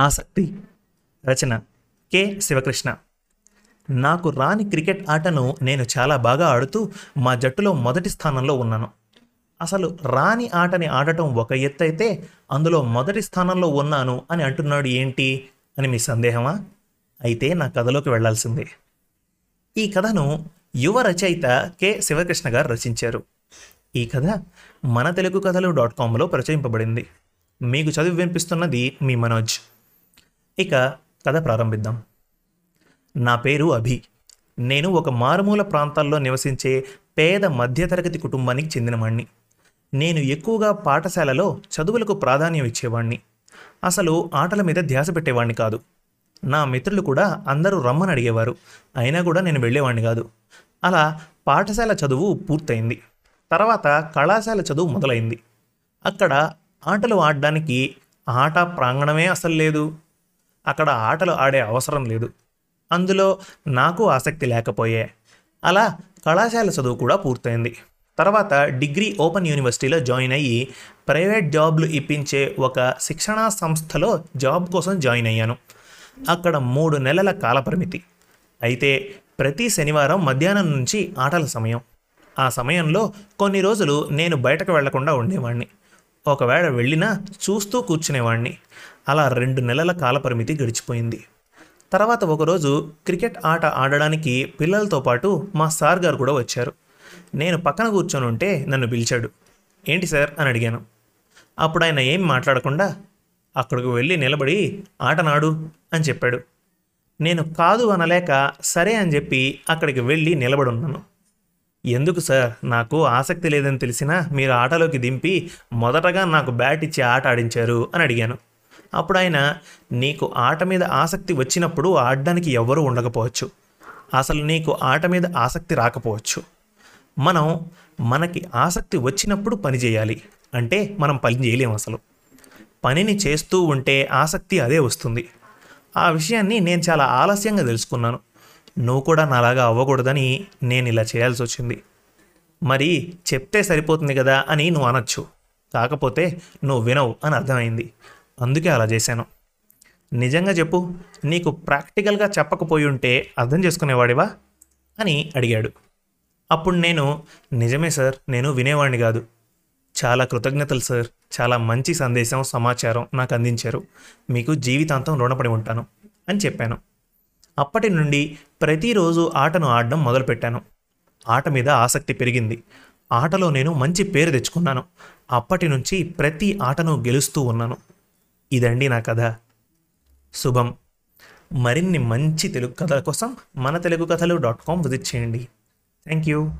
ఆసక్తి. రచన కె. శివకృష్ణ. నాకు రాని క్రికెట్ ఆటను నేను చాలా బాగా ఆడుతూ మా జట్టులో మొదటి స్థానంలో ఉన్నాను. అసలు రాని ఆటని ఆడటం ఒక ఎత్తు అయితే అందులో మొదటి స్థానంలో ఉన్నాను అని అంటున్నాడు ఏంటి అని మీ సందేహమా? అయితే నా కథలోకి వెళ్ళాల్సిందే. ఈ కథను యువ రచయిత కె. శివకృష్ణ గారు రచించారు. ఈ కథ మన తెలుగు కథలు డాట్ కామ్లో ప్రచురింపబడింది. మీకు చదివి వినిపిస్తున్నది మీ మనోజ్. ఇక కథ ప్రారంభిద్దాం. నా పేరు అభి. నేను ఒక మారుమూల ప్రాంతాల్లో నివసించే పేద మధ్యతరగతి కుటుంబానికి చెందినవాణ్ణి. నేను ఎక్కువగా పాఠశాలలో చదువులకు ప్రాధాన్యం ఇచ్చేవాణ్ణి. అసలు ఆటల మీద ధ్యాస పెట్టేవాణ్ణి కాదు. నా మిత్రులు కూడా అందరూ రమ్మని అడిగేవారు. అయినా కూడా నేను వెళ్ళేవాణ్ణి కాదు. అలా పాఠశాల చదువు పూర్తయింది. తర్వాత కళాశాల చదువు మొదలైంది. అక్కడ ఆటలు ఆడడానికి ఆట ప్రాంగణమే అసలు లేదు. అక్కడ ఆటలు ఆడే అవసరం లేదు. అందులో నాకు ఆసక్తి లేకపోయే. అలా కళాశాల చదువు కూడా పూర్తయింది. తర్వాత డిగ్రీ ఓపెన్ యూనివర్సిటీలో జాయిన్ అయ్యి ప్రైవేట్ జాబ్లు ఇప్పించే ఒక శిక్షణా సంస్థలో జాబ్ కోసం జాయిన్ అయ్యాను. అక్కడ మూడు నెలల కాలపరిమితి అయితే ప్రతి శనివారం మధ్యాహ్నం నుంచి ఆటల సమయం. ఆ సమయంలో కొన్ని రోజులు నేను బయటకు వెళ్ళకుండా ఉండేవాడిని ఒకవేళ వెళ్ళినా చూస్తూ కూర్చునేవాణ్ణి. అలా రెండు నెలల కాలపరిమితి గడిచిపోయింది. తర్వాత ఒకరోజు క్రికెట్ ఆట ఆడడానికి పిల్లలతో పాటు మా సార్ గారు కూడా వచ్చారు. నేను పక్కన కూర్చొని ఉంటే నన్ను పిలిచాడు. ఏంటి సార్? అని అడిగాను. అప్పుడు ఆయన ఏం మాట్లాడకుండా అక్కడికి వెళ్ళి నిలబడి ఆటనాడు అని చెప్పాడు. నేను కాదు అనలేక సరే అని చెప్పి అక్కడికి వెళ్ళి నిలబడున్నాను. ఎందుకు సార్? నాకు ఆసక్తి లేదని తెలిసినా మీరు ఆటలోకి దింపి మొదటగా నాకు బ్యాట్ ఇచ్చి ఆట ఆడించారు అని అడిగాను. అప్పుడు ఆయన నీకు ఆట మీద ఆసక్తి వచ్చినప్పుడు ఆడడానికి ఎవ్వరూ ఉండకపోవచ్చు. అసలు నీకు ఆట మీద ఆసక్తి రాకపోవచ్చు. మనం మనకి ఆసక్తి వచ్చినప్పుడు పని చేయాలి. అంటే మనం పని చేయలేం అసలు. పనిని చేస్తూ ఉంటే ఆసక్తి అదే వస్తుంది. ఆ విషయాన్ని నేను చాలా ఆలస్యంగా తెలుసుకున్నాను. నువ్వు కూడా నాలాగా అవ్వకూడదని నేను ఇలా చేయాల్సి వచ్చింది. మరి చెప్తే సరిపోతుంది కదా అని నువ్వు అనొచ్చు. కాకపోతే నువ్వు వినవు అని అర్థమైంది. అందుకే అలా చేశాను. నిజంగా చెప్పు నీకు ప్రాక్టికల్గా చెప్పకపోయి ఉంటే అర్థం చేసుకునేవాడివా? అని అడిగాడు. అప్పుడు నేను నిజమే సార్ నేను వినేవాడిని కాదు. చాలా కృతజ్ఞతలు సార్ చాలా మంచి సందేశం సమాచారం నాకు అందించారు. మీకు జీవితాంతం రుణపడి ఉంటాను అని చెప్పాను. అప్పటి నుండి ప్రతిరోజు ఆటను ఆడడం మొదలుపెట్టాను. ఆట మీద ఆసక్తి పెరిగింది. ఆటలో నేను మంచి పేరు తెచ్చుకున్నాను. అప్పటి నుంచి ప్రతి ఆటను గెలుస్తూ ఉన్నాను. ఇదండి నా కథ. శుభం. మరిన్ని మంచి తెలుగు కథల కోసం మన తెలుగు కథలు డాట్ కామ్ విజిట్ చేయండి. Thank you.